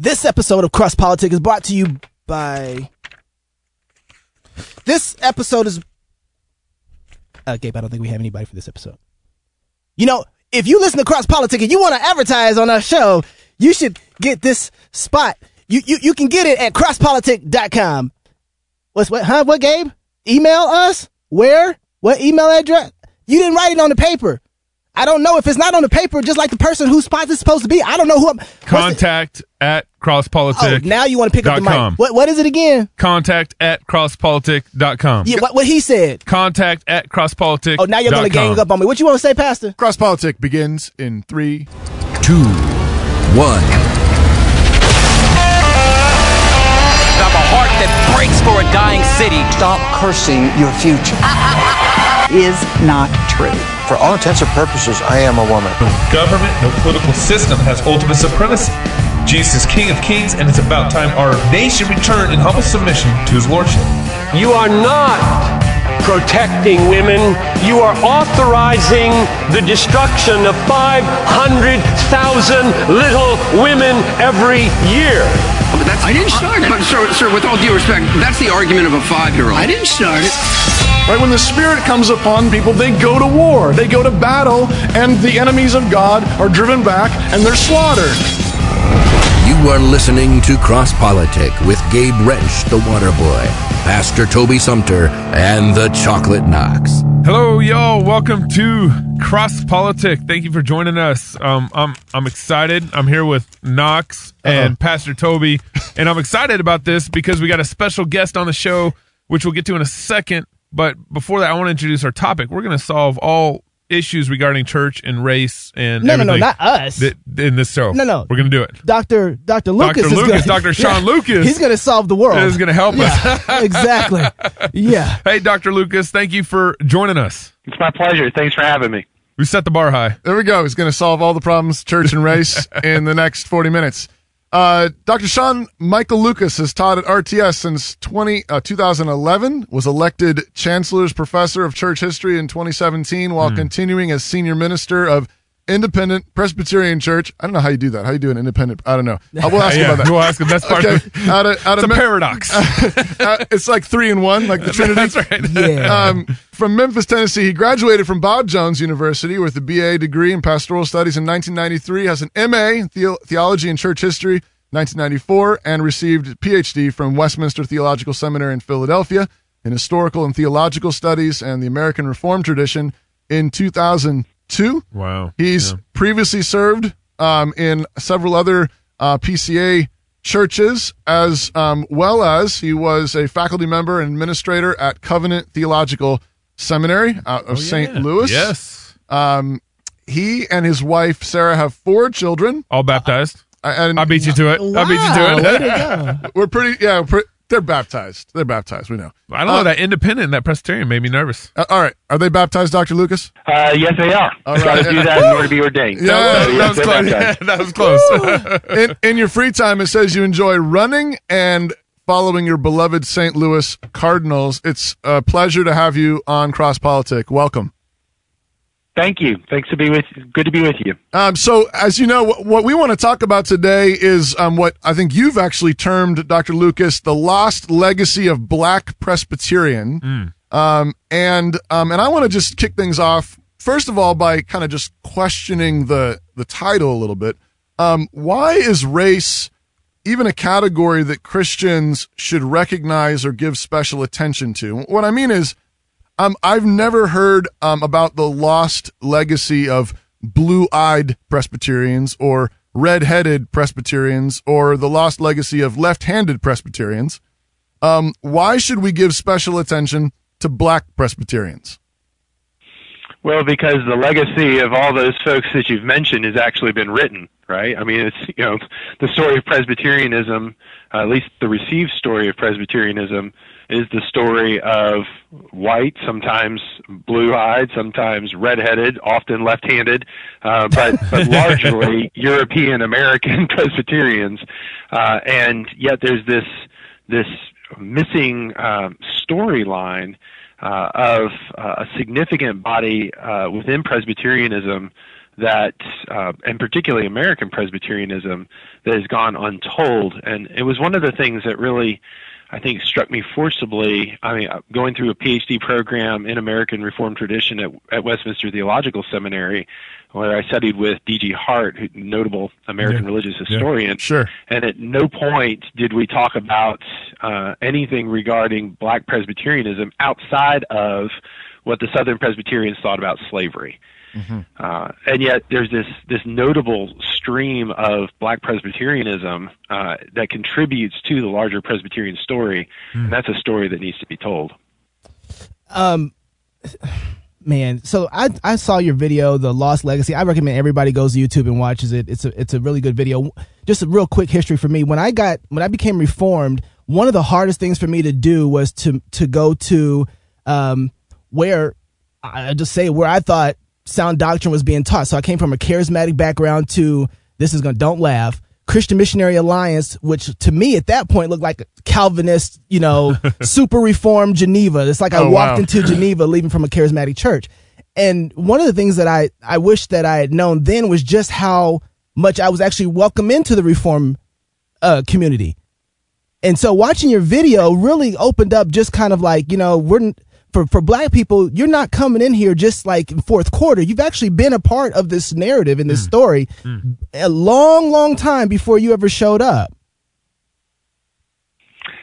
This episode of Cross Politics is brought to you by. This episode is. Uh, Gabe, I don't think we have anybody for this episode. You know, if you listen to Cross Politics and you want to advertise on our show, you should get this spot. You you, you can get it at crosspolitic.com. What's what? Huh? What, Gabe? Email us? Where? What email address? You didn't write it on the paper. I don't know if it's not on the paper, just like the person whose spot is supposed to be. I don't know who. I'm, Contact at oh, crosspolitic. now you want to pick up the com. mic. What what is it again? Contact at crosspolitic.com. Yeah, what what he said. Contact at crosspolitic. Oh, now you're gonna gang up on me. What you want to say, Pastor? Cross Politic begins in three, two, one. I'm a heart that breaks for a dying city. Stop cursing your future. is not true. For all intents and purposes, I am a woman. No government, no political system has ultimate supremacy. Jesus is King of Kings, and it's about time our nation returned in humble submission to his lordship. You are not protecting women. You are authorizing the destruction of 500,000 little women every year. But that's, I didn't start it. But, sir, sir, with all due respect, that's the argument of a five-year-old. I didn't start it. Right when the Spirit comes upon people, they go to war, they go to battle, and the enemies of God are driven back and they're slaughtered. You are listening to Cross Politic with Gabe Rench, the Water Boy, Pastor Toby Sumpter, and the Chocolate Knox. Hello, y'all. Welcome to Cross Politic. Thank you for joining us. Um, I'm I'm excited. I'm here with Knox and Pastor Toby, and I'm excited about this because we got a special guest on the show, which we'll get to in a second. But before that, I want to introduce our topic. We're going to solve all issues regarding church and race and No, no, no, not us. that- in this show. No, no. we're going to do it. Doctor Doctor Lucas. Dr. is Lucas, gonna- Dr. Sean Lucas. He's going to solve the world. He's going to help us. Exactly. Yeah. Hey, Dr. Lucas, thank you for joining us. It's my pleasure. Thanks for having me. We set the bar high. There we go. He's going to solve all the problems, church and race, in the next 40 minutes. Uh, Dr. Sean Michael Lucas has taught at RTS since 20, uh, 2011, was elected Chancellor's Professor of Church History in 2017 while continuing as Senior Minister of Independent Presbyterian Church. I don't know how you do that. How you do an independent? I don't know. Uh, we'll ask him Yeah, about that. we'll ask him. That's part of okay. Out of, out It's of a Me- paradox. uh, it's like three in one, like the Trinity. That's right. Yeah. Um, from Memphis, Tennessee, he graduated from Bob Jones University with a BA degree in pastoral studies in 1993, has an MA in theo- theology and church history 1994, and received a PhD from Westminster Theological Seminary in Philadelphia in historical and theological studies and the American Reformed tradition in 2002. Wow. He's Yeah. previously served um, in several other uh, PCA churches, as um, well as he was a faculty member and administrator at Covenant Theological Seminary out of St. Louis. Yes. Um, he and his wife Sarah have four children. All baptized. And I beat you to it. I beat you to it. to go. we're pretty. Yeah, we're pre- they're baptized. They're baptized. We know. I don't know. Uh, That independent and that Presbyterian made me nervous. Uh, all right. Are they baptized, Doctor Lucas? Uh, yes, they are. All Got right. to do that in order to be ordained. Yeah, So, that, yes, was they're close. baptized. that was close. in, in your free time, it says you enjoy running and following your beloved St. Louis Cardinals. It's a pleasure to have you on Cross Politic. Welcome. Thank you. Thanks to be with. Good to be with you. Um, so, as you know, what, what we want to talk about today is um, what I think you've actually termed, Dr. Lucas, the lost legacy of Black Presbyterian. Um, and um, and I want to just kick things off first of all by kind of just questioning the the title a little bit. Um, why is race even a category that Christians should recognize or give special attention to? What I mean is, um, I've never heard um, about the lost legacy of blue-eyed Presbyterians or red-headed Presbyterians or the lost legacy of left-handed Presbyterians. Um, why should we give special attention to black Presbyterians? Well, because the legacy of all those folks that you've mentioned has actually been written, right? I mean, it's you know the story of Presbyterianism, uh, at least the received story of Presbyterianism, is the story of white, sometimes blue-eyed, sometimes red-headed, often left-handed, uh, but but largely European American Presbyterians, uh, and yet there's this this missing um, storyline uh, of uh, a significant body uh, within Presbyterianism that, uh, and particularly American Presbyterianism, that has gone untold. And it was one of the things that really, I think, struck me forcibly. I mean, uh, going through a PhD program in American Reformed tradition at, at Westminster Theological Seminary, where I studied with D.G. Hart, who notable American Yeah. religious Yeah. historian. Sure. And at no point did we talk about uh, anything regarding black Presbyterianism outside of what the Southern Presbyterians thought about slavery. Uh, and yet there's this, this notable stream of black Presbyterianism uh, that contributes to the larger Presbyterian story, and that's a story that needs to be told. Um, man, so I I saw your video, the Lost Legacy. I recommend everybody goes to YouTube and watches it. It's a it's a really good video. Just a real quick history for me. When I got when I became reformed, one of the hardest things for me to do was to to go to um where I just say where I thought sound doctrine was being taught. So I came from a charismatic background to this is gonna don't laugh. Christian Missionary Alliance, which to me at that point looked like a Calvinist, you know, super reformed Geneva. It's like I Oh, walked wow. into Geneva leaving from a charismatic church. And one of the things that I, I wish that I had known then was just how much I was actually welcome into the reform uh, community. And so watching your video really opened up just kind of like, you know, we're for, for black people, you're not coming in here just like in fourth quarter. You've actually been a part of this narrative and this story a long, long time before you ever showed up.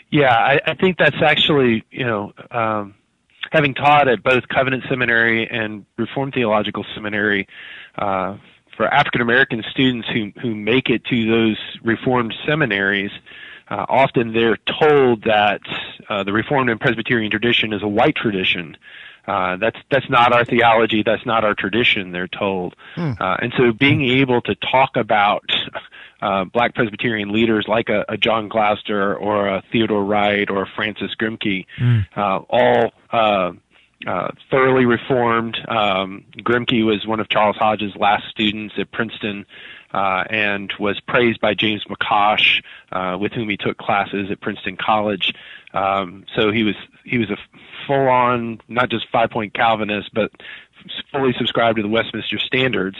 Yeah, I, I think that's actually, you know, um, having taught at both Covenant Seminary and Reformed Theological Seminary, uh, for African American students who who make it to those Reformed seminaries, uh, often they're told that uh, the Reformed and Presbyterian tradition is a white tradition. Uh, that's that's not our theology. That's not our tradition. They're told, uh, and so being able to talk about uh, black Presbyterian leaders like a, a John Gloucester or a Theodore Wright or a Francis Grimke, uh, all uh, uh, thoroughly reformed. Um, Grimke was one of Charles Hodge's last students at Princeton. Uh, and was praised by James McCosh, uh, with whom he took classes at Princeton College. Um, so he was he was a full-on, not just five-point Calvinist, but fully subscribed to the Westminster Standards,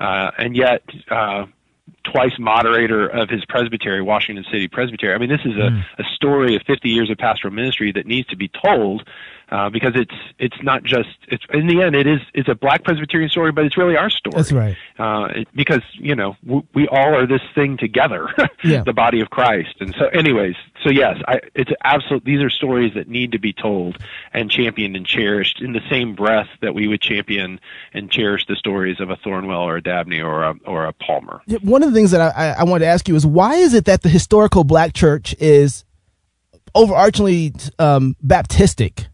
uh, and yet uh, twice moderator of his presbytery, Washington City Presbytery. I mean, this is a, a story of 50 years of pastoral ministry that needs to be told uh, because it's it's not just it's in the end it is it's a black Presbyterian story, but it's really our story. That's right. Uh, it, because you know w- we all are this thing together, Yeah. the body of Christ. And so, anyways, so yes, I, it's absolute. These are stories that need to be told and championed and cherished in the same breath that we would champion and cherish the stories of a Thornwell or a Dabney or a or a Palmer. One of the things that I, I, I wanted to ask you is why is it that the historical black church is overarchingly um, Baptistic?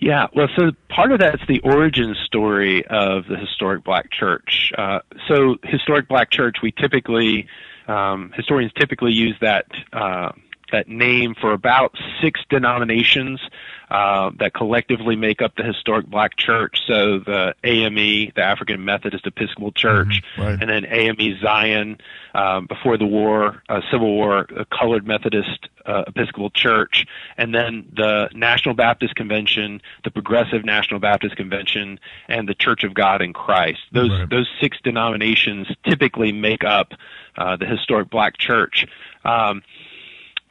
Yeah, well, so part of that's the origin story of the historic black church. Uh, so, historic black church, we typically um, historians typically use that uh, that name for about six denominations uh, that collectively make up the historic black church. So, the AME, the African Methodist Episcopal Church, right. and then AME Zion um, before the war, uh, Civil War, a colored Methodist uh, Episcopal Church, and then the National Baptist Convention, the Progressive National Baptist Convention, and the Church of God in Christ. Those Right. those six denominations typically make up uh, the historic Black Church. Um,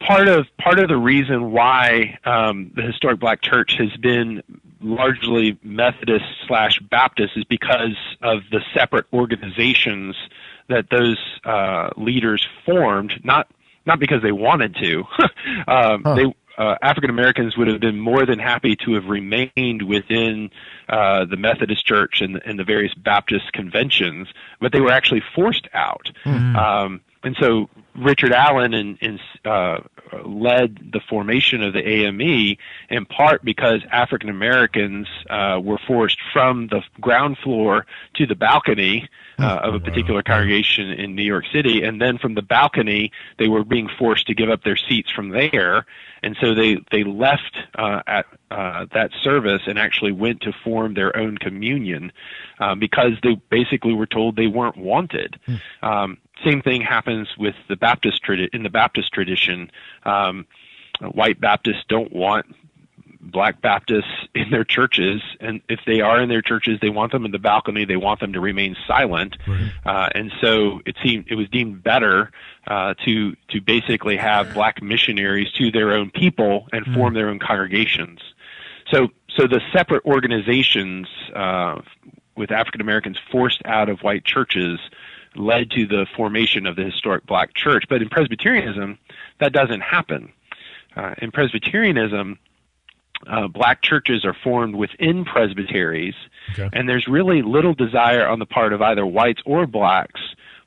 part of part of the reason why um, the historic Black Church has been largely Methodist slash Baptist is because of the separate organizations that those uh, leaders formed. Not not because they wanted to. um, They uh, African Americans would have been more than happy to have remained within uh, the Methodist Church and, and the various Baptist conventions, but they were actually forced out. Um, and so Richard Allen and, and uh, led the formation of the AME in part because African Americans uh, were forced from the ground floor to the balcony uh, of a particular congregation in New York City, and then from the balcony they were being forced to give up their seats from there, and so they they left uh, at uh, that service and actually went to form their own communion uh, because they basically were told they weren't wanted. Um, same thing happens with the Baptist tradi- in the Baptist tradition. Um, white Baptists don't want black Baptists in their churches, and if they are in their churches, they want them in the balcony. They want them to remain silent, uh, and so it seemed it was deemed better uh, to to basically have black missionaries to their own people and form their own congregations. So so the separate organizations uh, with African Americans forced out of white churches led to the formation of the historic black church. But in Presbyterianism, that doesn't happen. Uh, in Presbyterianism, uh, black churches are formed within presbyteries, Okay. and there's really little desire on the part of either whites or blacks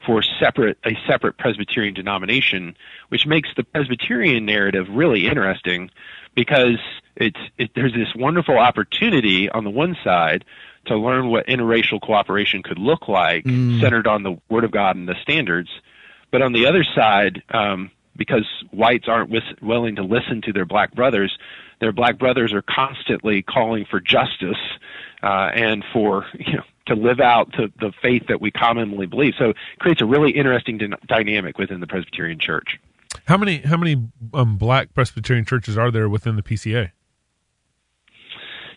for separate a separate Presbyterian denomination, which makes the Presbyterian narrative really interesting because it's it, there's this wonderful opportunity on the one side to learn what interracial cooperation could look like, centered on the Word of God and the standards, but on the other side, um, because whites aren't wis- willing to listen to their black brothers, their black brothers are constantly calling for justice uh, and for you know to live out to the faith that we commonly believe. So it creates a really interesting dy- dynamic within the Presbyterian Church. How many how many um, black Presbyterian churches are there within the PCA?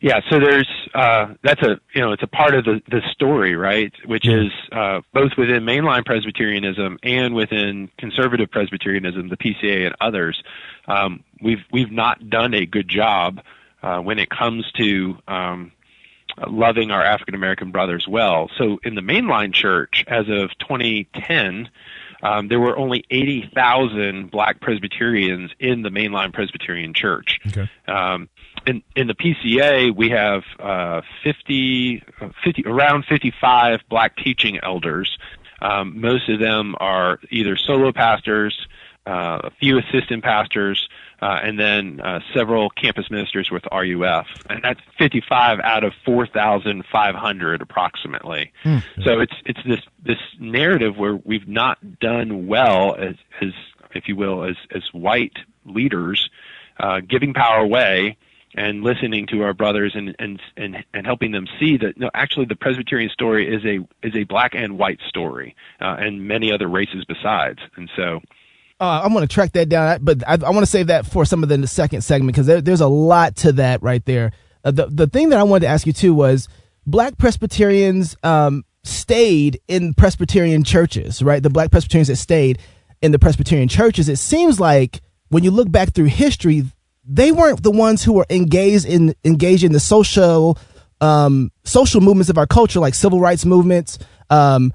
Yeah, so there's uh, that's a you know it's a part of the the story, right? Which is uh, both within mainline Presbyterianism and within conservative Presbyterianism, the PCA and others. Um, we've we've not done a good job uh, when it comes to um, loving our African American brothers well. So in the mainline church, as of 2010. Um, there were only 80,000 black Presbyterians in the mainline Presbyterian church. Okay. Um, in, in the PCA, we have uh, 50, uh, 50, around 55 black teaching elders. Um, most of them are either solo pastors, uh, a few assistant pastors, uh, and then uh, several campus ministers with RUF. And that's 55 out of 4,500 approximately. So it's it's this this narrative where we've not done well as as if you will as as white leaders uh, giving power away and listening to our brothers and and and and helping them see that no actually the Presbyterian story is a is a black and white story uh, and many other races besides and so Uh, I'm going to track that down, but I, I want to save that for some of the second segment because there, there's a lot to that right there. Uh, the the thing that I wanted to ask you too was black Presbyterians um, stayed in Presbyterian churches, right? The black Presbyterians that stayed in the Presbyterian churches. It seems like when you look back through history, they weren't the ones who were engaged in engaged in the social um, social movements of our culture, like civil rights movements, um,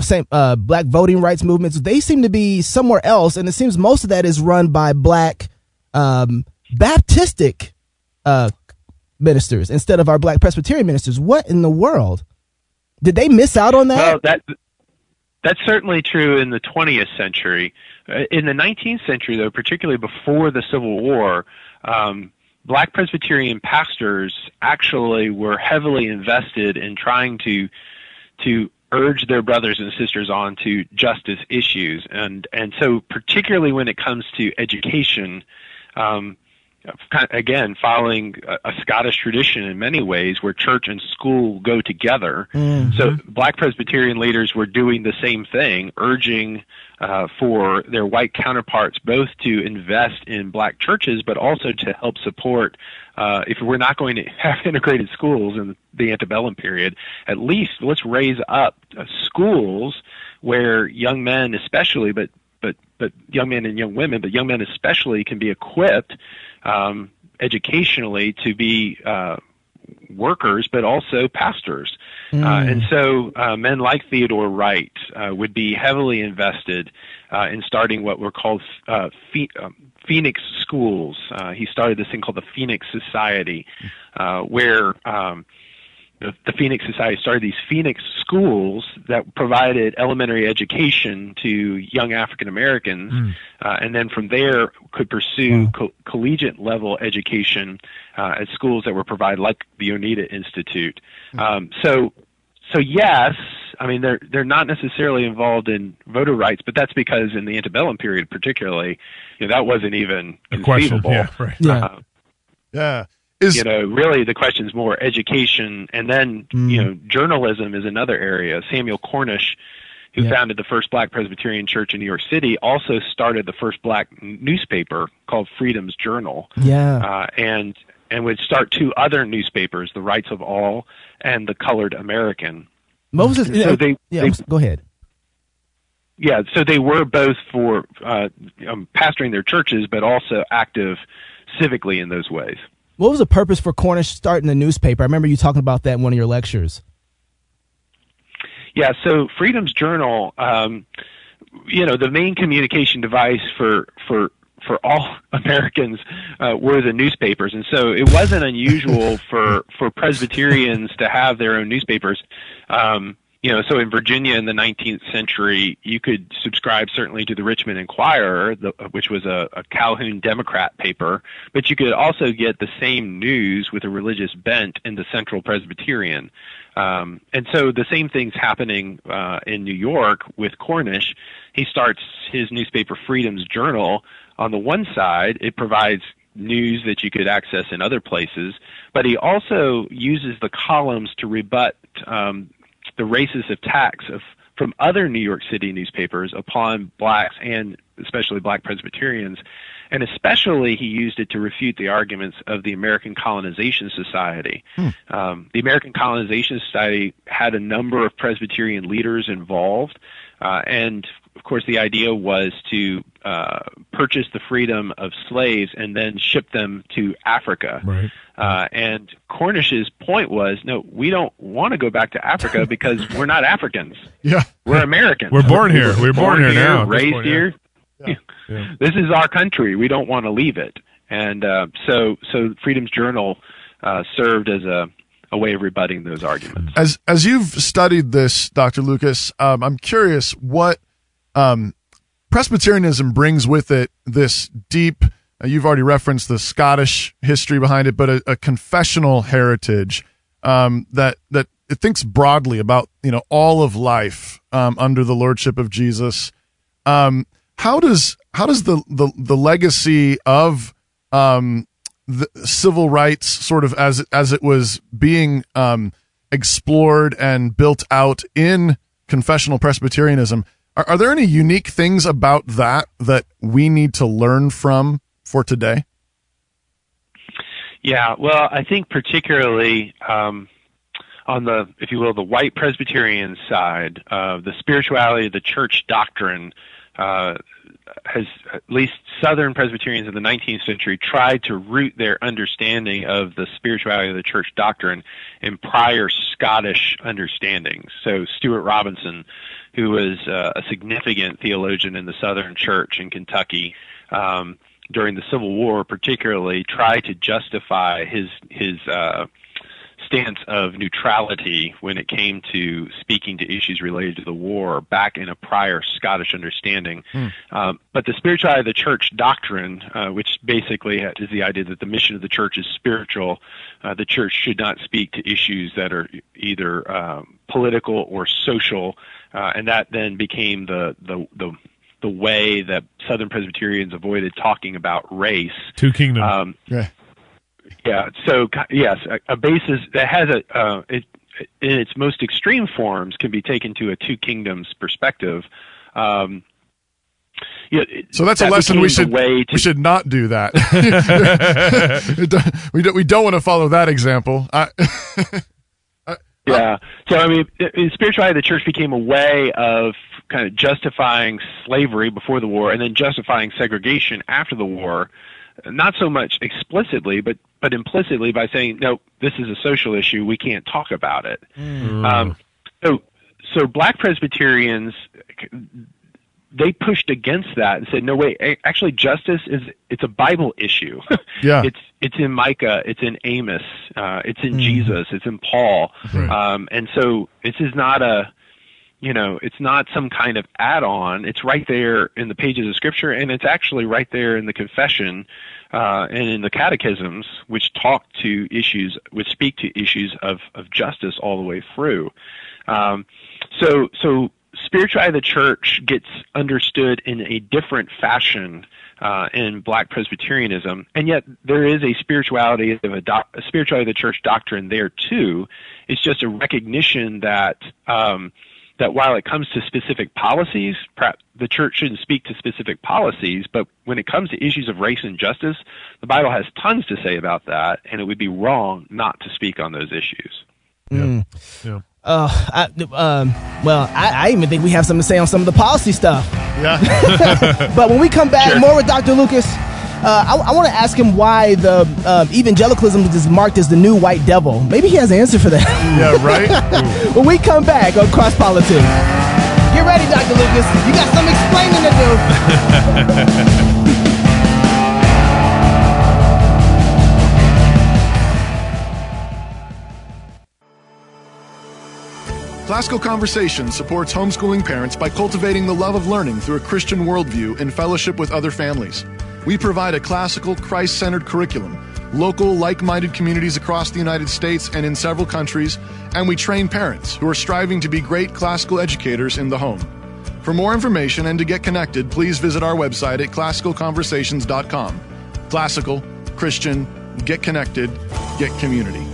same uh, black voting rights movements. They seem to be somewhere else, and it seems most of that is run by black um, Baptistic uh, ministers instead of our black Presbyterian ministers. What in the world? Did they miss out on that? That that's certainly true in the 20th century. Uh, in the 19th century, though, particularly before the Civil War, um, black Presbyterian pastors actually were heavily invested in trying to to urge their brothers and sisters on to justice issues, and and so particularly when it comes to education. Um, again, following a, a Scottish tradition in many ways, where church and school go together. So, black Presbyterian leaders were doing the same thing, urging uh, for their white counterparts both to invest in black churches, but also to help support. Uh, if we're not going to have integrated schools in the antebellum period, at least let's raise up uh, schools where young men, especially, but but but young men and young women, but young men especially, can be equipped um, educationally to be uh, workers, but also pastors. Uh, and so uh, men like Theodore Wright uh, would be heavily invested uh, in starting what were called uh, um, Phoenix schools. Uh, he started this thing called the Phoenix Society, uh, where um, the, the Phoenix Society started these Phoenix schools that provided elementary education to young African Americans, uh, and then from there could pursue co- collegiate level education uh, at schools that were provided, like the Oneida Institute. Um, so, so yes, I mean they're they're not necessarily involved in voter rights, but that's because in the antebellum period, particularly, you know, that wasn't even A question. Yeah, right. Yeah. Uh, Yeah. Is you know, really the question is more education, and then you know, journalism is another area. Samuel Cornish, who Yeah. founded the first Black Presbyterian Church in New York City, also started the first Black newspaper called Freedom's Journal, yeah. uh, and and would start two other newspapers, The Rights of All and The Colored American. Moses, So yeah, they- yeah, they- go ahead. Yeah, so they were both for uh, um, pastoring their churches, but also active civically in those ways. What was the purpose for Cornish starting the newspaper? I remember you talking about that in one of your lectures. Yeah, so Freedom's Journal, um, you know, the main communication device for for for all Americans uh, were the newspapers, and so it wasn't unusual for for Presbyterians to have their own newspapers. Um, you know, so in Virginia in the 19th century, you could subscribe certainly to the Richmond Enquirer, the, which was a, a Calhoun Democrat paper, but you could also get the same news with a religious bent in the Central Presbyterian. Um, and so the same thing's happening uh, in New York with Cornish. He starts his newspaper Freedom's Journal. On the one side, it provides news that you could access in other places, but he also uses the columns to rebut um, the racist attacks of from other New York City newspapers upon blacks and especially black Presbyterians. And especially, he used it to refute the arguments of the American Colonization Society. Um, the American Colonization Society had a number of Presbyterian leaders involved, uh, and of course, the idea was to uh, purchase the freedom of slaves and then ship them to Africa. Right. Uh, and Cornish's point was, no, we don't want to go back to Africa because we're not Africans. Yeah. We're Americans. We're born here. We're born here now, at this raised point, yeah. here. Yeah. This is our country. We don't want to leave it. And uh, so, so Freedom's Journal uh, served as a, a way of rebutting those arguments. As as you've studied this, Dr. Lucas, um, I'm curious what um, Presbyterianism brings with it this deep. Uh, you've already referenced the Scottish history behind it, but a, a confessional heritage um, that that it thinks broadly about you know all of life um, under the lordship of Jesus. Um, how does how does the the, the legacy of um, the civil rights sort of as as it was being um, explored and built out in confessional Presbyterianism. Are, are there any unique things about that that we need to learn from for today? Yeah, well, I think particularly um, on the, if you will, the white Presbyterian side, uh, the spirituality of the church doctrine uh, has at least Southern Presbyterians in the 19th century tried to root their understanding of the spirituality of the church doctrine in prior Scottish understandings. So Stuart Robinson, who was uh, a significant theologian in the Southern Church in Kentucky. Um, during the Civil War, particularly, tried to justify his his uh, stance of neutrality when it came to speaking to issues related to the war back in a prior Scottish understanding. Um, but the spirituality of the church doctrine, uh, which basically is the idea that the mission of the church is spiritual, uh, the church should not speak to issues that are either um, political or social, uh, and that then became the the the the way that Southern Presbyterians avoided talking about race. Two kingdoms. Um, yeah. Yeah. So yes, a, a basis that has a uh, it, in its most extreme forms can be taken to a two kingdoms perspective. Um, yeah, So that's a lesson we should way to we should not do that. we don't we don't, we don't want to follow that example. I, Yeah. So I mean, in spirituality, the church became a way of kind of justifying slavery before the war, and then justifying segregation after the war. Not so much explicitly, but but implicitly by saying, no, this is a social issue. We can't talk about it. Um, so so black Presbyterians they pushed against that and said, no, wait, actually, justice is it's a Bible issue. Yeah. it's it's in Micah, it's in Amos, uh, it's in Jesus, it's in Paul, um, and so this is not a you know, it's not some kind of add-on. It's right there in the pages of Scripture, and it's actually right there in the confession uh, and in the catechisms, which talk to issues, which speak to issues of of justice all the way through. Um, so, so spirituality of the church gets understood in a different fashion uh, in Black Presbyterianism, and yet there is a spirituality of a, doc- a spirituality of the church doctrine there too. It's just a recognition that um, that while it comes to specific policies, perhaps the church shouldn't speak to specific policies, but when it comes to issues of race and justice, the Bible has tons to say about that, and it would be wrong not to speak on those issues. Mm. Yeah. Uh, I, um, well, I, I even think we have something to say on some of the policy stuff. Yeah. But when we come back, Sure. more with Dr. Lucas. Uh, I, I want to ask him why the um, evangelicalism is marked as the new white devil. Maybe he has an answer for that. yeah, right? when we come back on Cross Politics. Get ready, Dr. Lucas. You got some explaining to do. Classical Conversation supports homeschooling parents by cultivating the love of learning through a Christian worldview in fellowship with other families. We provide a classical, Christ centered curriculum, local, like minded communities across the United States and in several countries, and we train parents who are striving to be great classical educators in the home. For more information and to get connected, please visit our website at classicalconversations.com. Classical, Christian, get connected, get community.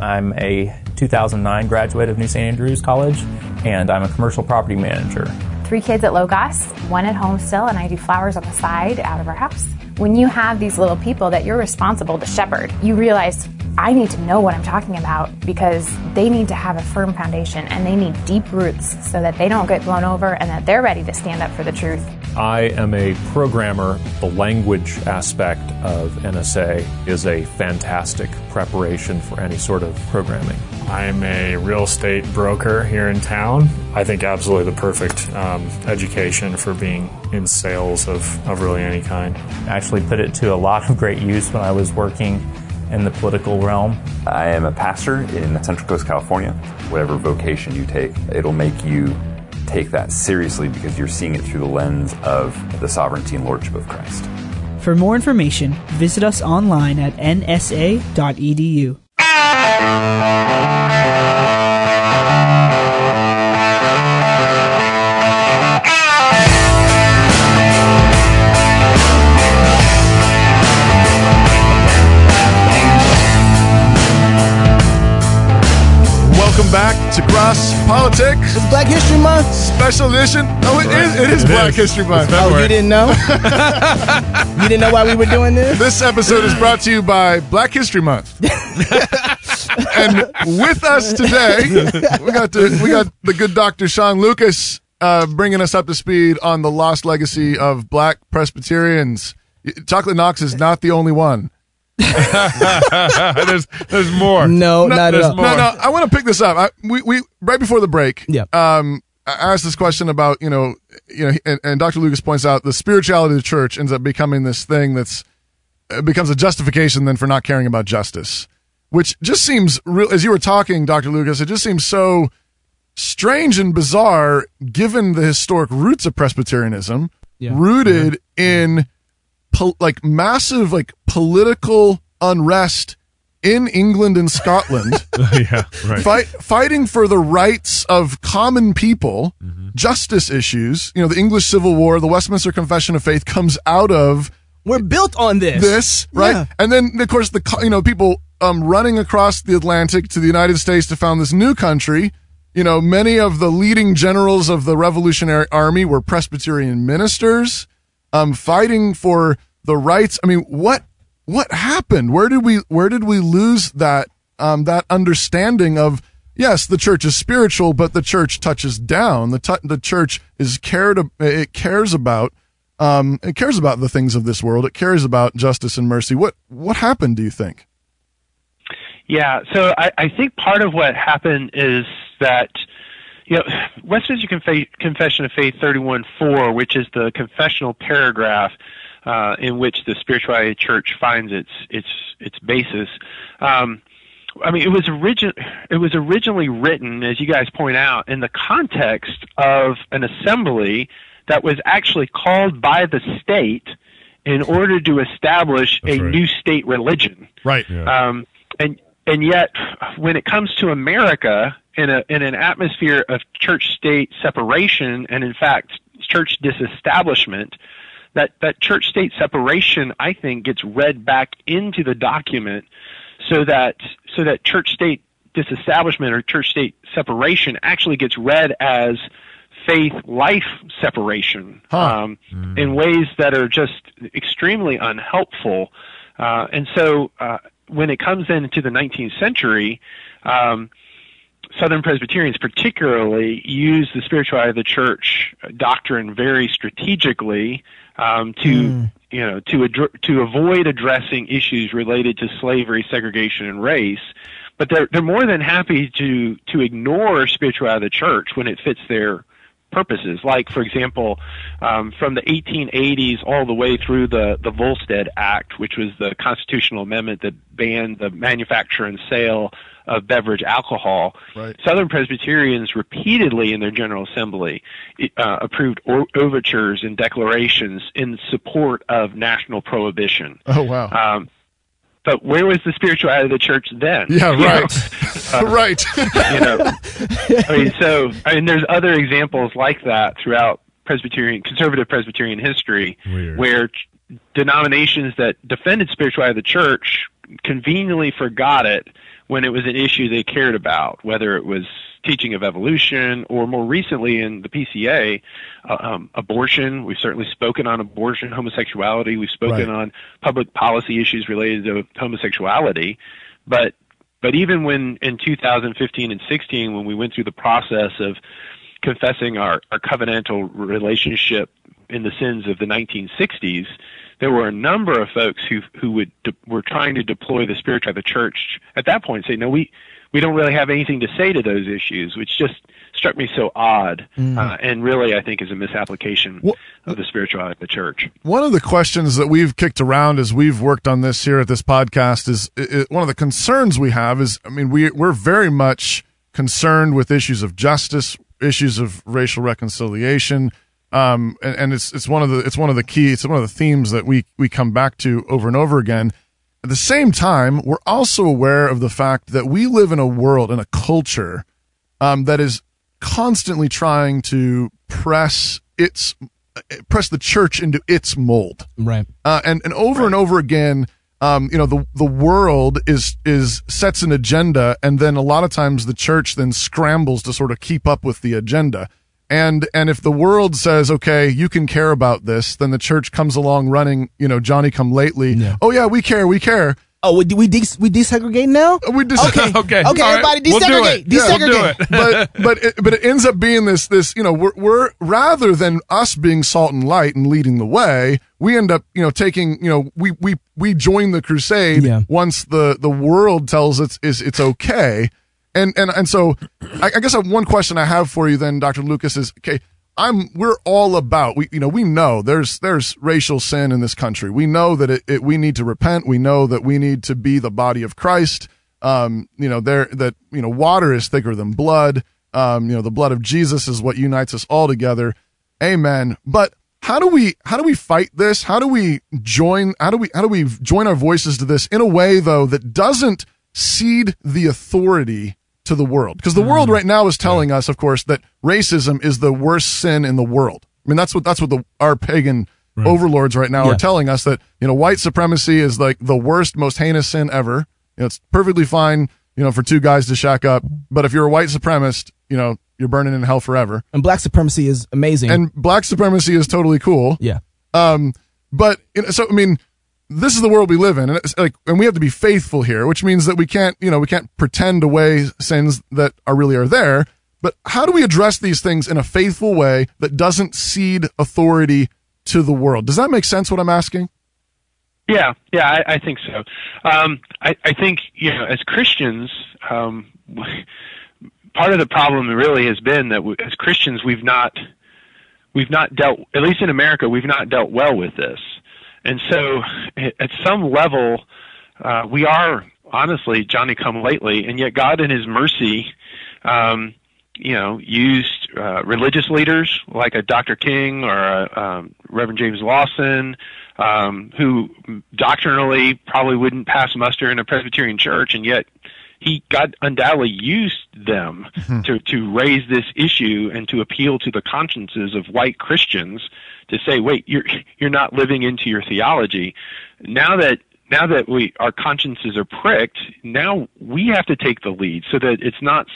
I'm a 2009 graduate of New St. Andrews College, and I'm a commercial property manager. Three kids at Logos, one at home still, and I do flowers on the side out of our house. When you have these little people that you're responsible to shepherd, you realize I need to know what I'm talking about because they need to have a firm foundation and they need deep roots so that they don't get blown over and that they're ready to stand up for the truth. I am a programmer. The language aspect of NSA is a fantastic preparation for any sort of programming. I'm a real estate broker here in town. I think absolutely the perfect um, education for being in sales of, of really any kind. I Actually, put it to a lot of great use when I was working in the political realm. I am a pastor in Central Coast, California. Whatever vocation you take, it'll make you take that seriously because you're seeing it through the lens of the sovereignty and lordship of Christ. For more information, visit us online at nsa.edu. Welcome back to Cross Politics. It's Black History Month. Special edition. Oh, it is. It is It Black is. History Month. Oh, you didn't know? you didn't know why we were doing this? This episode is brought to you by Black History Month. and with us today, we got the, we got the good Dr. Sean Lucas uh, bringing us up to speed on the lost legacy of Black Presbyterians. Chocolate Knox is not the only one. there's there's more. No, not at all. more. No, no, I want to pick this up. I, we, we right before the break. Yeah. Um, I asked this question about you know, you know, and, and Dr. Lucas points out the spirituality of the church ends up becoming this thing that's it becomes a justification then for not caring about justice, which just seems real. As you were talking, Dr. Lucas, it just seems so strange and bizarre given the historic roots of Presbyterianism, Yeah. rooted in po- like massive like political unrest in England and Scotland yeah, right. fight, fighting for the rights of common people, justice issues. You know, the English Civil War, the Westminster Confession of Faith comes out of We're built on this. this, right? Yeah. And then, of course, the you know people um, running across the Atlantic to the United States to found this new country. You know, many of the leading generals of the Revolutionary Army were Presbyterian ministers, um, fighting for the rights. I mean, what what happened? Where did we where did we lose that um, that understanding of yes, the church is spiritual, but the church touches down. The tu- the church is cared it cares about um, it cares about the things of this world. It cares about justice and mercy. What what happened? Do you think? Yeah, so I, I think part of what happened is that you know Westminster Confe- Confession of Faith 31:4, which is the confessional paragraph uh, in which the spirituality church finds its its its basis. Um, I mean, it was origin it was originally written, as you guys point out, in the context of an assembly that was actually called by the state in order to establish a right. new state religion. Right. Um, and and yet, when it comes to America, in a in an atmosphere of church-state separation, and in fact, church disestablishment, that that church-state separation, I think, gets read back into the document, so that so that church-state disestablishment or church state separation actually gets read as faith life separation um, in ways that are just extremely unhelpful. Uh, and so uh, when it comes into the 19th century, um, Southern Presbyterians particularly use the spirituality of the church doctrine very strategically um, to you know to addr- to avoid addressing issues related to slavery, segregation, and race. But they're they're more than happy to to ignore spirituality of the church when it fits their purposes. Like, for example, um, from the 1880s all the way through the, the Volstead Act, which was the constitutional amendment that banned the manufacture and sale of beverage alcohol. Right. Southern Presbyterians repeatedly in their General Assembly uh, approved o- overtures and declarations in support of national prohibition. Oh wow. Um, but where was the spirituality of the church then? Yeah, You know? right. Uh, right. you know, I mean, so I mean, there's other examples like that throughout Presbyterian, conservative Presbyterian history, where ch- denominations that defended spirituality of the church conveniently forgot it when it was an issue they cared about, whether it was teaching of evolution or more recently in the PCA, uh, um, abortion. We've certainly spoken on abortion, homosexuality. We've spoken Right. on public policy issues related to homosexuality, but but even when in 2015 and 16, when we went through the process of confessing our, our covenantal relationship in the sins of the 1960s, there were a number of folks who who would de- were trying to deploy the spiritual of the church at that point. Say, no, we we don't really have anything to say to those issues, which just struck me so odd, Mm. uh, and really I think is a misapplication of the spirituality of the church. One of the questions that we've kicked around as we've worked on this here at this podcast is, one of the concerns we have is, I mean, we we're very much concerned with issues of justice, issues of racial reconciliation, um, and, and it's it's one of the it's one of the key it's one of the themes that we we come back to over and over again. At the same time, we're also aware of the fact that we live in a world in a culture um, that is constantly trying to press its press the church into its mold. Right. Uh, and and over and over again, um, you know, the the world is is sets an agenda, and then a lot of times the church then scrambles to sort of keep up with the agenda. And and if the world says, okay, you can care about this, then the church comes along running, you know, Johnny come lately. Oh yeah, we care, we care. Oh, we we de- we desegregate now? Uh, we des- okay. Okay. Okay. Everybody, desegregate. desegregate. but but it, but it ends up being this this you know we're we're rather than us being salt and light and leading the way, we end up you know taking you know we we we join the crusade once the the world tells us is it's okay, and and and so I, I guess one question I have for you then, Doctor Lucas is okay. I'm we're all about we you know we know there's there's racial sin in this country. We know that it, it we need to repent. We know that we need to be the body of Christ. Um, you know there that you know water is thicker than blood. Um, you know the blood of Jesus is what unites us all together. Amen. But how do we how do we fight this? How do we join how do we how do we join our voices to this in a way though that doesn't cede the authority to the world? Because the world right now is telling us, of course, that racism is the worst sin in the world. I mean, that's what that's what the our pagan overlords right now Yeah. are telling us that you know white supremacy is like the worst, most heinous sin ever. You know, it's perfectly fine, you know, for two guys to shack up, but if you're a white supremacist, you know, you're burning in hell forever. And black supremacy is amazing. And black supremacy is totally cool. Yeah. Um, but you know, so I mean, this is the world we live in, and it's like, and we have to be faithful here, which means that we can't, you know, we can't pretend away sins that are really are there. But how do we address these things in a faithful way that doesn't cede authority to the world? Does that make sense? What I'm asking? Yeah, yeah, I, I think so. Um, I, I think you know, as Christians, um, part of the problem really has been that we, as Christians we've not we've not dealt, at least in America, we've not dealt well with this, and so at some level, uh, we are honestly Johnny come lately, and yet God in His mercy. Um, you know, used uh, religious leaders like a Dr. King or a um, Reverend James Lawson, um, who doctrinally probably wouldn't pass muster in a Presbyterian church, and yet he God undoubtedly used them to to raise this issue and to appeal to the consciences of white Christians to say, wait, you're you're not living into your theology. Now that now that we our consciences are pricked, now we have to take the lead so that it's not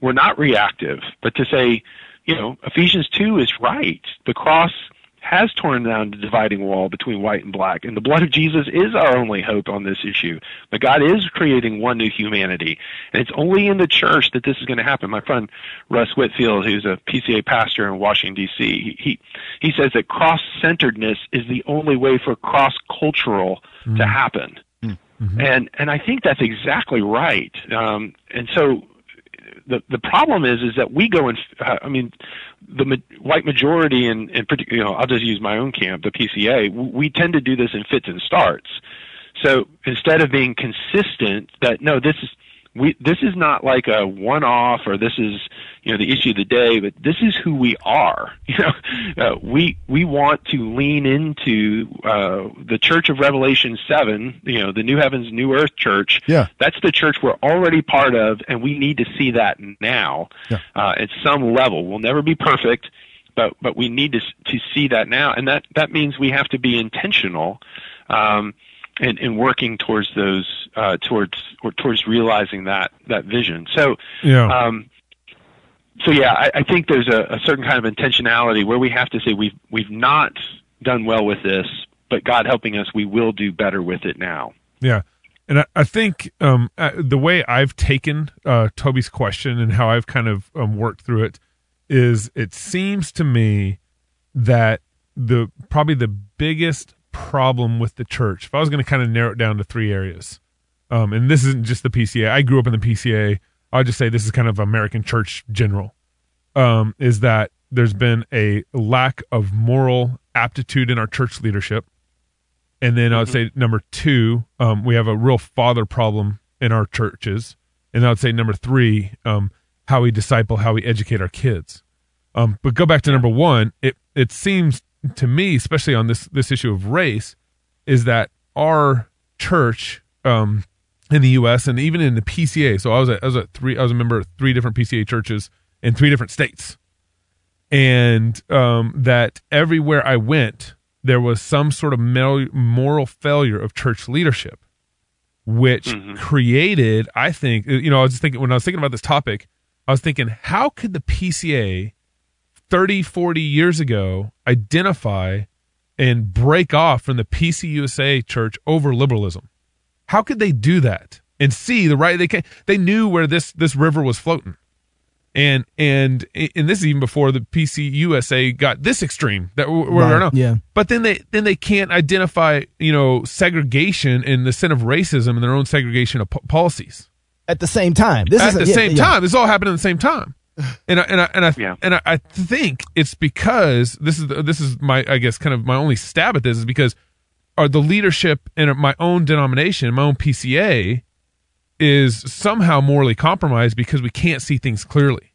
we're not reactive, but to say, you know, Ephesians two is right. The cross has torn down the dividing wall between white and black, and the blood of Jesus is our only hope on this issue. But God is creating one new humanity, and it's only in the church that this is going to happen. My friend Russ Whitfield, who's a PCA pastor in Washington D.C., he he says that cross-centeredness is the only way for cross-cultural mm. to happen. Mm-hmm. And and I think that's exactly right. Um, and so the the problem is is that we go and uh, I mean the ma- white majority and particular you know I'll just use my own camp the PCA we tend to do this in fits and starts. So instead of being consistent that no this is we this is not like a one off or this is you know the issue of the day but this is who we are. You know uh, we we want to lean into uh the church of revelation 7 you know the new heavens new earth church. Yeah. That's the church we're already part of and we need to see that now. Yeah. uh at some level. We'll never be perfect but but we need to to see that now. And that that means we have to be intentional. Um and, and working towards those uh, towards or towards realizing that that vision. So yeah. Um, so yeah, I, I think there's a, a certain kind of intentionality where we have to say we've we've not done well with this, but God helping us, we will do better with it now. Yeah. And I, I think um, uh, the way I've taken uh, Toby's question and how I've kind of um, worked through it is it seems to me that the probably the biggest problem with the church, if I was going to kind of narrow it down to three areas, um, and this isn't just the PCA, I grew up in the PCA. I'll just say this is kind of American church general, um, is that there's been a lack of moral aptitude in our church leadership. And then I would say number two, um, we have a real father problem in our churches. And I would say number three, um, how we disciple, how we educate our kids. Um, but go back to number one, it, it seems to me, especially on this this issue of race, is that our church um, in the U.S. and even in the PCA. So I was a, I was a three I was a member of three different PCA churches in three different states, and um, that everywhere I went, there was some sort of moral failure of church leadership, which mm-hmm. created, I think, you know, I was just thinking when I was thinking about this topic, I was thinking, how could the PCA 30, 40 years ago identify and break off from the PCUSA church over liberalism? How could they do that and see the right? They can, they knew where this this river was floating, and and and this is even before the PCUSA got this extreme that we're right, now. Yeah. But then they then they can't identify you know segregation and the sin of racism and their own segregation of policies at the same time. This at is the yeah, same yeah. time. This all happened at the same time and I, and I, and I, yeah. and I, think it's because this is this is my I guess kind of my only stab at this is because are the leadership in my own denomination, my own PCA, is somehow morally compromised because we can't see things clearly.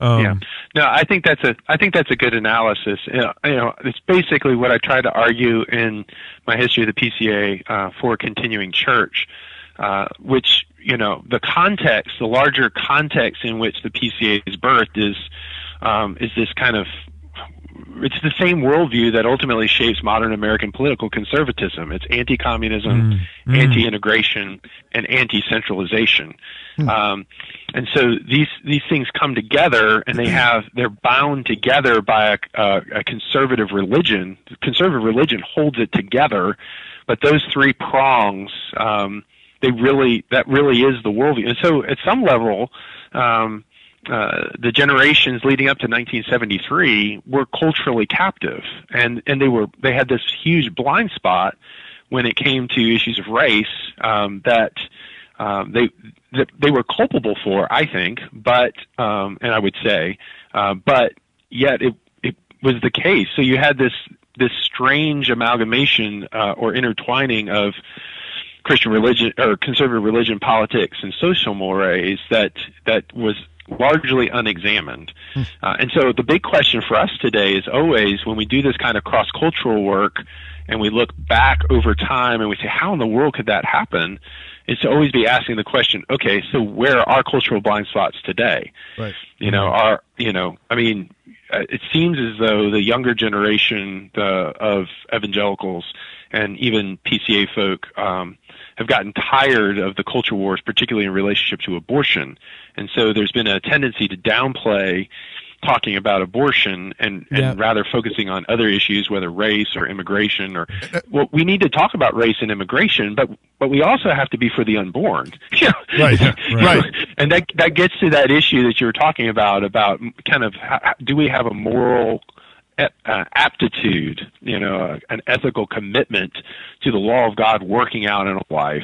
Um, yeah, no, I think that's a I think that's a good analysis. You know, you know, it's basically what I try to argue in my history of the PCA uh, for continuing church, uh, which you know the context, the larger context in which the PCA is birthed is um, is this kind of it's the same worldview that ultimately shapes modern American political conservatism. It's anti-communism, Mm, mm. anti-integration, and anti-centralization. Hmm. Um, and so these these things come together, and they have they're bound together by a, a, a conservative religion. Conservative religion holds it together, but those three prongs. Um, they really that really is the worldview. And so at some level, um, uh, the generations leading up to 1973 were culturally captive, and and they were they had this huge blind spot when it came to issues of race um, that um, they that they were culpable for, I think, but um, and I would say, uh, but yet it it was the case. So you had this this strange amalgamation uh, or intertwining of Christian religion or conservative religion, politics, and social mores that that was largely unexamined. Uh, and so the big question for us today is always when we do this kind of cross cultural work and we look back over time and we say, how in the world could that happen? Is to always be asking the question, okay, so where are our cultural blind spots today? Right. You know, are you know, I mean, uh, it seems as though the younger generation the, of evangelicals and even PCA folk um, have gotten tired of the culture wars, particularly in relationship to abortion, and so there's been a tendency to downplay talking about abortion and, and Yeah. rather focusing on other issues, whether race or immigration or uh, uh, well, we need to talk about race and immigration, but but we also have to be for the unborn. Right, right. and that that gets to that issue that you were talking about about kind of how, do we have a moral uh, aptitude, you know, an ethical commitment to the law of God working out in a life.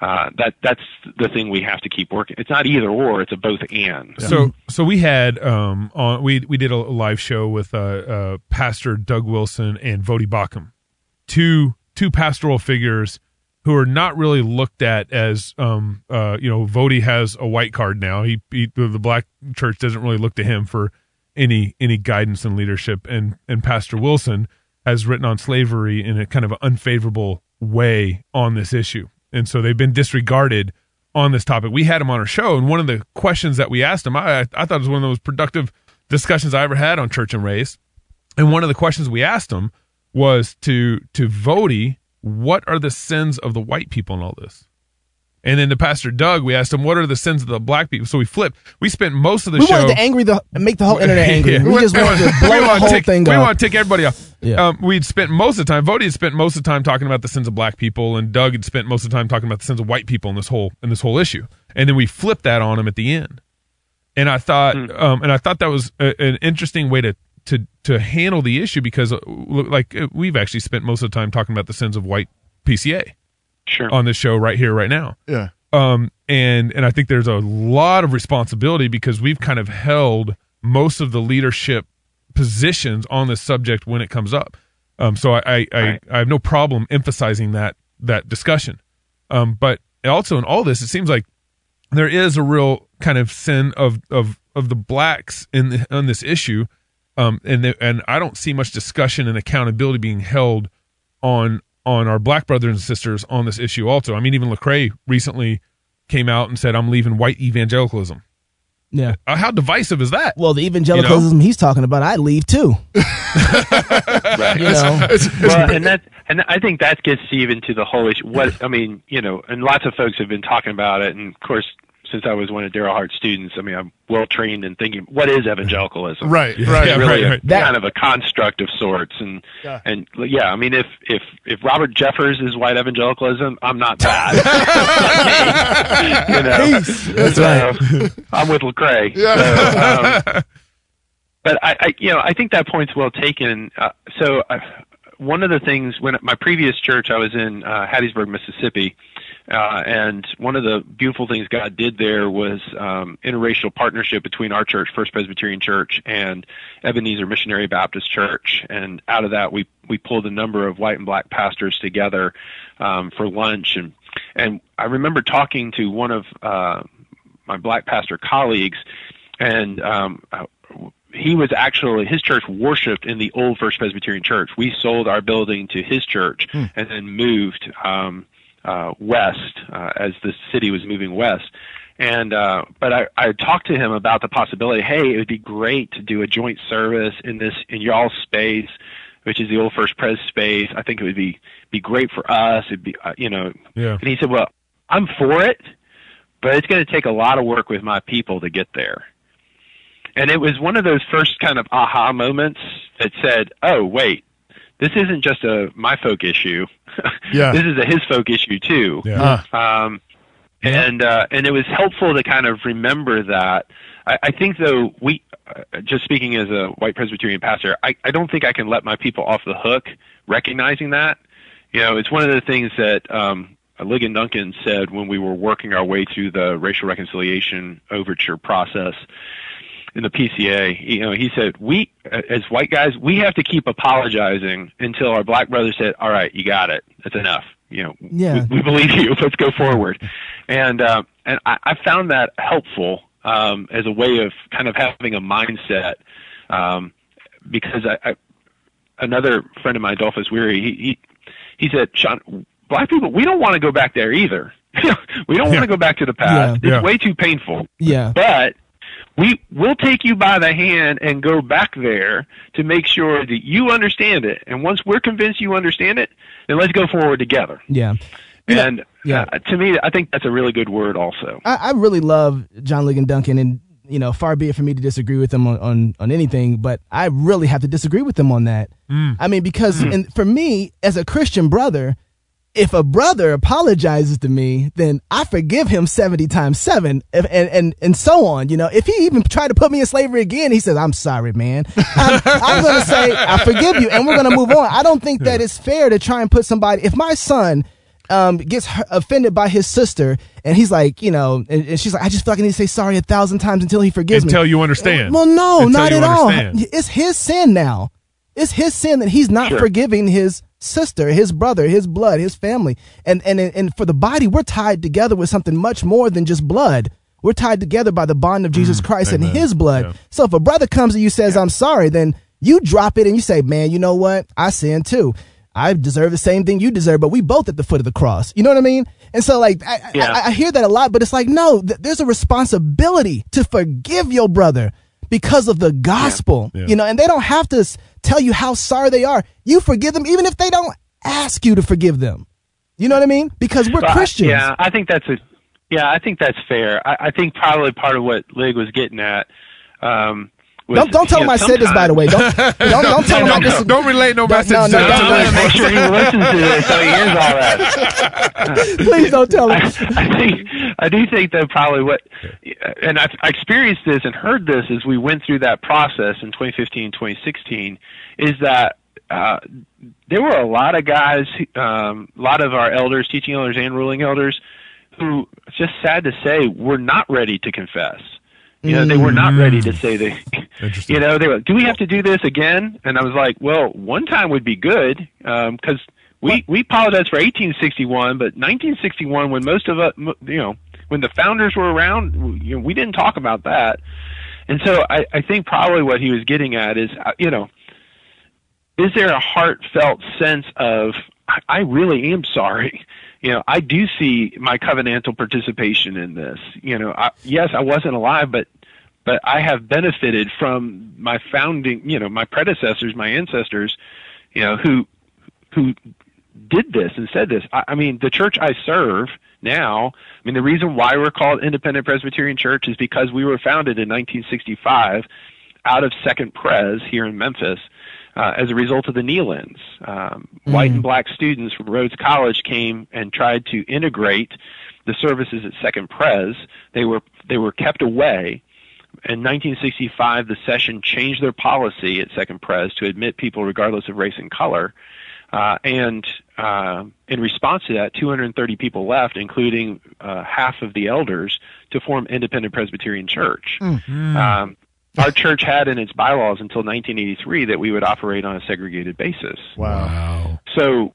Uh, that that's the thing we have to keep working. It's not either or; it's a both and. So so we had um on we we did a live show with uh, uh Pastor Doug Wilson and Voddie Baucham, two two pastoral figures who are not really looked at as um uh you know Voddie has a white card now. He, he the black church doesn't really look to him for any any guidance and leadership and and Pastor Wilson has written on slavery in a kind of unfavorable way on this issue. And so they've been disregarded on this topic. We had him on our show, and one of the questions that we asked him, I, I thought it was one of the most productive discussions I ever had on church and race. And one of the questions we asked him was to to Voddie, what are the sins of the white people in all this? And then the Pastor Doug, we asked him, what are the sins of the black people? So we flipped. We spent most of the we show. wanted to angry the make the whole internet angry. Yeah. We just wanted to we blow the whole tick, thing We off. want to take everybody off. Yeah. Um, we'd spent most of the time. Voddie had spent most of the time talking about the sins of black people, and Doug had spent most of the time talking about the sins of white people in this whole in this whole issue. And then we flipped that on him at the end. And I thought, um, and I thought that was a, an interesting way to to to handle the issue because, uh, like, uh, we've actually spent most of the time talking about the sins of white PCA Sure. on this show right here, right now. Yeah. Um, and and I think there's a lot of responsibility because we've kind of held most of the leadership positions on this subject when it comes up. Um, so I I, I, I have no problem emphasizing that that discussion. Um, but also in all this, it seems like there is a real kind of sin of of of the blacks in the, on this issue. Um, and the, and I don't see much discussion and accountability being held on on our black brothers and sisters on this issue. Also, I mean, even Lecrae recently came out and said, "I'm leaving white evangelicalism." Yeah. Uh, how divisive is that? Well, the evangelicalism he's talking about, I'd leave too. right. You know. well, and that and I think that gets even to the whole issue. What I mean, you know, and lots of folks have been talking about it, and of course, since I was one of Darryl Hart's students, I mean, I'm well trained in thinking what is evangelicalism. Right, right, really right, right. A, That- kind of a construct of sorts, and Yeah. and yeah, I mean, if if if Robert Jeffress is white evangelicalism, I'm not that. you know, Peace. That's So, right. I'm with Lecrae. Yeah. So, um, but I, I, you know, I think that point's well taken. Uh, so, uh, one of the things when at my previous church, I was in uh, Hattiesburg, Mississippi, uh, and one of the beautiful things God did there was um, interracial partnership between our church, First Presbyterian Church, and Ebenezer Missionary Baptist Church. And out of that, we we pulled a number of white and black pastors together um, for lunch, and and I remember talking to one of uh, my black pastor colleagues, and um, he was actually his church worshipped in the old First Presbyterian Church. We sold our building to his church and then moved um, uh, west uh, as the city was moving west. And uh, but I, I talked to him about the possibility. Hey, it would be great to do a joint service in this in y'all's space, which is the old First Pres space. I think it would be be great for us. It'd be uh, you know. Yeah. And he said, well, I'm for it, but it's going to take a lot of work with my people to get there. And it was one of those first kind of aha moments that said, "Oh, wait, this isn't just a my folk issue. Yeah. this is a his folk issue too." Yeah. Um, and uh, and it was helpful to kind of remember that. I, I think though we, uh, just speaking as a white Presbyterian pastor, I, I don't think I can let my people off the hook recognizing that. You know, it's one of the things that um, Ligon Duncan said when we were working our way through the racial reconciliation overture process in the PCA. You know, he said we, as white guys, we have to keep apologizing until our black brothers said, "All right, you got it. That's enough." You know, Yeah. we, we believe you. Let's go forward. And uh, and I, I found that helpful um, as a way of kind of having a mindset um, because I, I another friend of mine, Adolphus Weary, he he, he said, Sean, black people, we don't want to go back there either. we don't want to go back to the past. Yeah. It's Yeah. way too painful. Yeah. But we will take you by the hand and go back there to make sure that you understand it. And once we're convinced you understand it, then let's go forward together. Yeah. And Yeah. uh, to me, I think that's a really good word also. I, I really love John Ligon Duncan, and you know, far be it for me to disagree with him on, on, on anything, but I really have to disagree with him on that. I mean, because Hmm. and for me, as a Christian brother, if a brother apologizes to me, then I forgive him 70 times seven and, and, and, and so on. You know, if he even tried to put me in slavery again, he says, I'm sorry, man. I'm, I'm going to say, I forgive you and we're going to move on. I don't think that it's fair to try and put somebody, if my son, um, gets offended by his sister and he's like, you know, and, and she's like, I just feel like I need to say sorry a thousand times until he forgives me. Until you understand. Well, no, Until not at all. It's his sin now. It's his sin that he's not Sure. forgiving his sister, his brother, his blood, his family. And and and for the body, we're tied together with something much more than just blood. We're tied together by the bond of Jesus Christ and Mm, his blood. So if a brother comes to you says, I'm sorry, then you drop it and you say, Man, you know what? I sin too. I deserve the same thing you deserve, but we both at the foot of the cross. You know what I mean? And so, like, I, Yeah. I, I hear that a lot, but it's like, no, th- there's a responsibility to forgive your brother because of the gospel, Yeah. you know, and they don't have to tell you how sorry they are. You forgive them even if they don't ask you to forgive them. You know what I mean? Because we're Well, I- Christians. Yeah, I think that's a yeah, I think that's fair. I, I think probably part of what Lig was getting at. Um, was, Don't don't tell him know, I said this, by the way. Don't don't, don't tell him I No, dis- Don't relate no message. no, no, to- no, I no, want to make sure he listens to this so he hears all that. Please don't tell him. I think I do think that probably what, and I've I experienced this and heard this as we went through that process in 2015, 2016, is that uh, there were a lot of guys, um, a lot of our elders, teaching elders and ruling elders, who just sad to say were not ready to confess. You know, they were not ready to say they. You know, they were. Do we have to do this again? And I was like, well, one time would be good because we we apologize for 1861, but 1961, when most of us, you know, when the founders were around, you know, we didn't talk about that. And so I, I think probably what he was getting at is, uh, you know, is there a heartfelt sense of I really am sorry. You know, I do see my covenantal participation in this. You know, I, yes, I wasn't alive, but but I have benefited from my founding. You know, my predecessors, my ancestors. You know, who who did this and said this. I, I mean, the church I serve now. I mean, the reason why we're called Independent Presbyterian Church is because we were founded in 1965 out of Second Pres here in Memphis uh, as a result of the kneel-ins. Um, White and black students from Rhodes College came and tried to integrate the services at Second Pres. They were they were kept away. In 1965, the session changed their policy at Second Pres to admit people regardless of race and color. Uh, and uh, in response to that, 230 people left, including uh, half of the elders, to form Independent Presbyterian Church. Um, our church had in its bylaws until 1983 that we would operate on a segregated basis. Wow. So,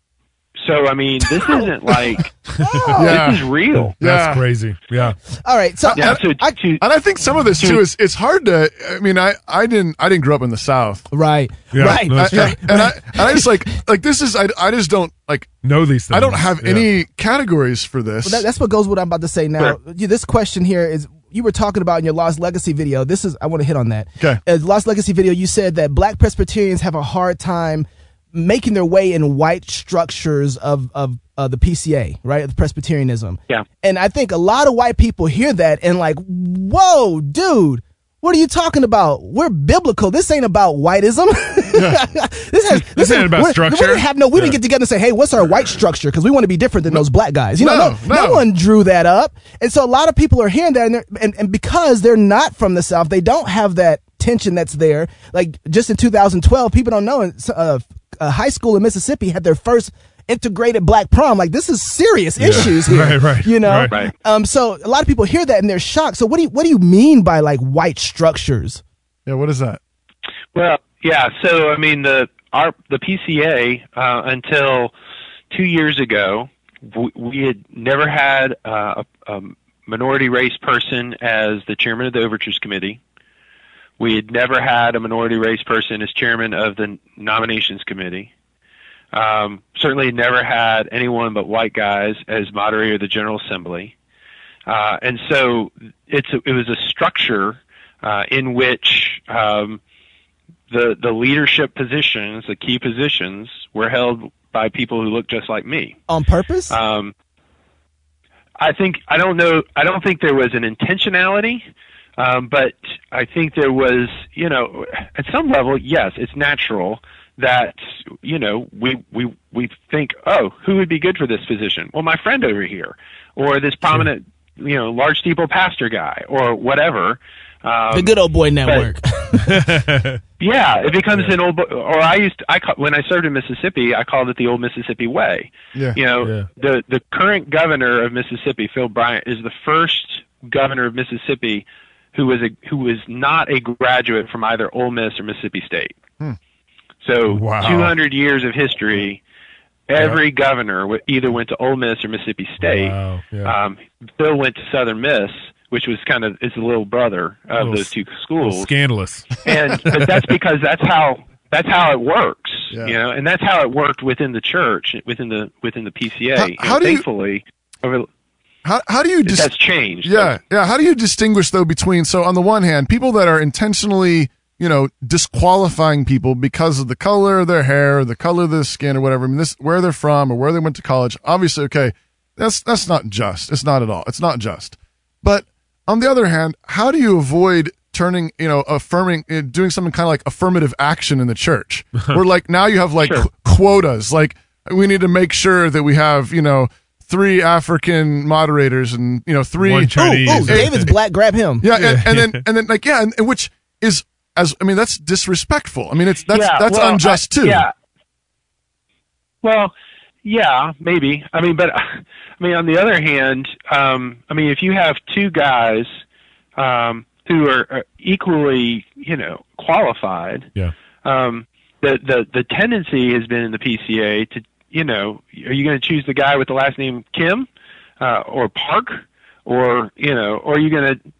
so I mean, this isn't like Yeah. this is real. That's crazy. Yeah. All right, so Yeah, so I, and I think some of this too is it's hard to. I mean, I I didn't I didn't grow up in the South, right? Yeah, right. no, I- true. and I and I just like like this is I I just don't like Know these things. I don't have Yeah. any categories for this. Well, that, that's what goes with what I'm about to say now. You- This question here is you were talking about in your Lost Legacy video. This is I want to hit on that. Okay. Uh, Lost Legacy video, you said that Black Presbyterians have a hard time making their way in white structures of of uh, the PCA, right? Of Presbyterianism. Yeah. And I think a lot of white people hear that and like, whoa, dude. What are you talking about? We're biblical. This ain't about whiteism. this has This ain't about we're- structure. We didn't have no. We Yeah. didn't get together and say, "Hey, what's our white structure?" Because we want to be different than those black guys. You know, No, no, no no. one drew that up, and so a lot of people are hearing that, and, and and because they're not from the South, they don't have that tension that's there. Like just in 2012, people don't know. Uh, a high school in Mississippi had their first integrated black prom. Like this is serious issues here. Right, right, You know. right. Right. Um. So a lot of people hear that and they're shocked. So what do you what do you mean by like white structures? yeah, what is that? Well, yeah. So I mean, the our the PCA uh, until two years ago, w- we had never had uh, a, a minority race person as the chairman of the overtures committee. We had never had a minority race person as chairman of the nominations committee. Um, certainly never had anyone but white guys as moderator of the General Assembly. Uh, and so it's a, it was a structure uh, in which um, the the leadership positions, the key positions, were held by people who looked just like me. On purpose? Um, I think I don't know. I don't think there was an intentionality, um, but I think there was. You know, at some level, yes, it's natural that you know we we we think, oh, who would be good for this position? Well, my friend over here, or this prominent, you know, large steeple pastor guy, or whatever. Um, the good old boy network. yeah, it becomes an old. bo- Or I used to, I ca- when I served in Mississippi, I called it the old Mississippi way. Yeah. You know, Yeah. the the current governor of Mississippi, Phil Bryant, is the first governor of Mississippi who was a who was not a graduate from either Ole Miss or Mississippi State. Hmm. So Wow. 200 years of history. Every governor either went to Ole Miss or Mississippi State. Wow, yeah. Um, Bill went to Southern Miss, which was kind of is the little brother of Little those two schools scandalous. and but that's because that's how that's how it works Yeah. you know and that's how it worked within the church within the within the PCA How- how know, do you- thankfully over How how do you dis- that's changed Yeah, yeah. How do you distinguish though between so on the one hand, people that are intentionally, you know, disqualifying people because of the color of their hair, or the color of their skin, or whatever. I mean, this where they're from or where they went to college. Obviously, okay, that's that's not just. It's not at all. It's not just. But on the other hand, how do you avoid turning, you know, affirming, uh, doing something kind of like affirmative action in the church, where like now you have like Sure. qu- quotas, like we need to make sure that we have, you know. Three African moderators and you know three One Chinese. Oh, David's black. Grab him. yeah, and, and then and then like yeah, and, and which is as I mean that's disrespectful. I mean it's that's Yeah, that's well, unjust I- too. yeah well yeah maybe i mean but i mean on the other hand um i mean if you have two guys um who are, are equally you know qualified Yeah. um, the the the tendency has been in the PCA to you know are you going to choose the guy with the last name Kim uh, or Park or you know or are you going to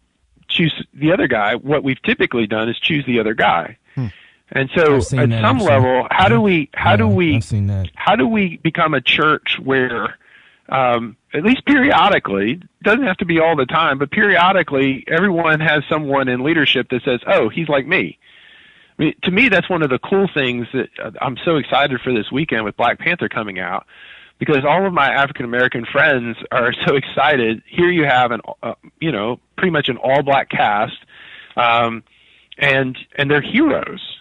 choose the other guy? What we've typically done is choose the other guy. And so at some actually. level, how do we how do we seen how do we become a church where um, at least periodically doesn't have to be all the time but periodically everyone has someone in leadership that says oh he's like me. I mean, to me that's one of the cool things that uh, i'm so excited for this weekend with black panther coming out because all of my african american friends are so excited. Here you have an uh, you know pretty much an all black cast um, and and they're heroes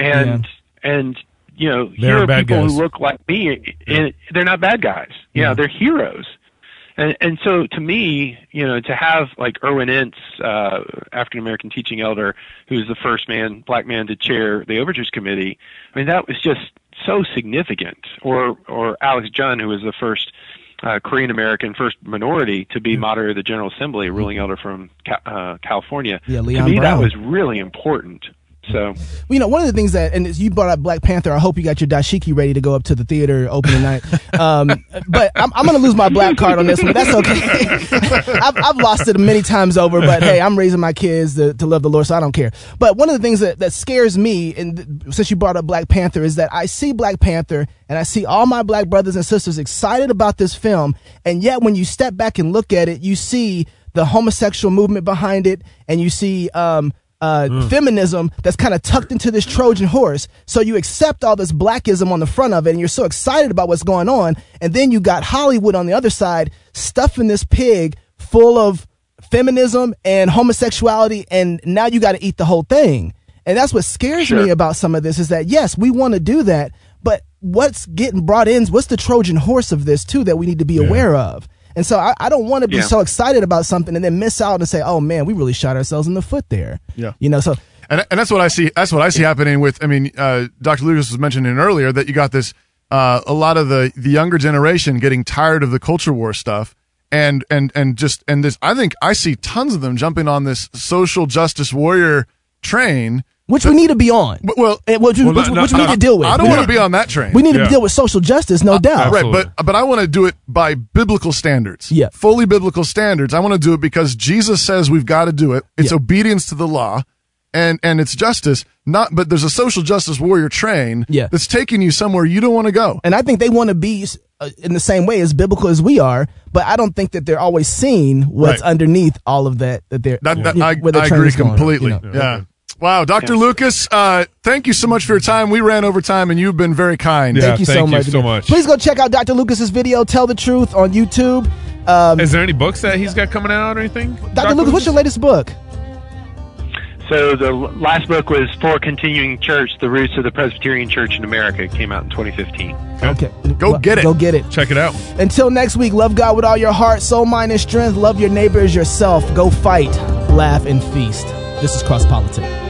and and you know They here are people guys. who look like me and they're not bad guys yeah, they're heroes and and so to me you know to have like Irwyn Ince uh African American teaching elder who's the first man black man to chair the overtures committee I mean that was just so significant or or Alex Jun who was the first uh, Korean American first minority to be moderator of the General Assembly, ruling elder from Ca- uh, California. Yeah, to me, Brown. that was really important. So, Well, you know, one of the things that, and you brought up Black Panther. I hope you got your dashiki ready to go up to the theater opening night. Um, but I'm, I'm going to lose my black card on this one. That's okay. I've, I've lost it many times over. But hey, I'm raising my kids to, to love the Lord, so I don't care. But one of the things that, that scares me, and th- since you brought up Black Panther, is that I see Black Panther and I see all my black brothers and sisters excited about this film, and yet when you step back and look at it, you see the homosexual movement behind it, and you see um, uh, feminism that's kind of tucked into this Trojan horse. So you accept all this blackism on the front of it, and you're so excited about what's going on. And then you got Hollywood on the other side stuffing this pig full of feminism and homosexuality, and now you got to eat the whole thing. And that's what scares me about some of this is that yes, we want to do that, but what's getting brought in? What's the Trojan horse of this too that we need to be aware of? And so I, I don't want to be Yeah. so excited about something and then miss out and say, oh man, we really shot ourselves in the foot there. Yeah. You know, so and and that's what I see. That's what I see happening with. I mean, uh, Dr. Lucas was mentioning earlier that you got this. Uh, a lot of the the younger generation getting tired of the culture war stuff, and and and just and this. I think I see tons of them jumping on this social justice warrior train, which we need to be on. Well, And which, well, which, not- which we not- need to deal with. I don't want to be on that train. We need Yeah. to deal with social justice, no doubt. Right, but but I want to do it by biblical standards. Yeah. fully biblical standards. I want to do it because Jesus says we've got to do it. It's Yeah. obedience to the law, and and it's justice. Not, but there's a social justice warrior train Yeah. that's taking you somewhere you don't want to go. And I think they want to be uh, in the same way as biblical as we are, but I don't think that they're always seeing what's Right. underneath all of that. That they're That, that- you know, I, where the I train agree is going, completely. you know. Yeah. Wow, Dr. Lucas, uh, thank you so much for your time. We ran over time, and you've been very kind. thank you so much. so much. Please go check out Dr. Lucas's video, "Tell the Truth" on YouTube. Um, Is there any books that he's got coming out or anything? Dr. Lucas, what's your latest book? So the last book was For Continuing Church: The Roots of the Presbyterian Church in America. It came out in 2015. Okay, go get it. Go get it. Check it out. Until next week, love God with all your heart, soul, mind, and strength. Love your neighbor as yourself. Go fight, laugh, and feast. This is Cross Politics.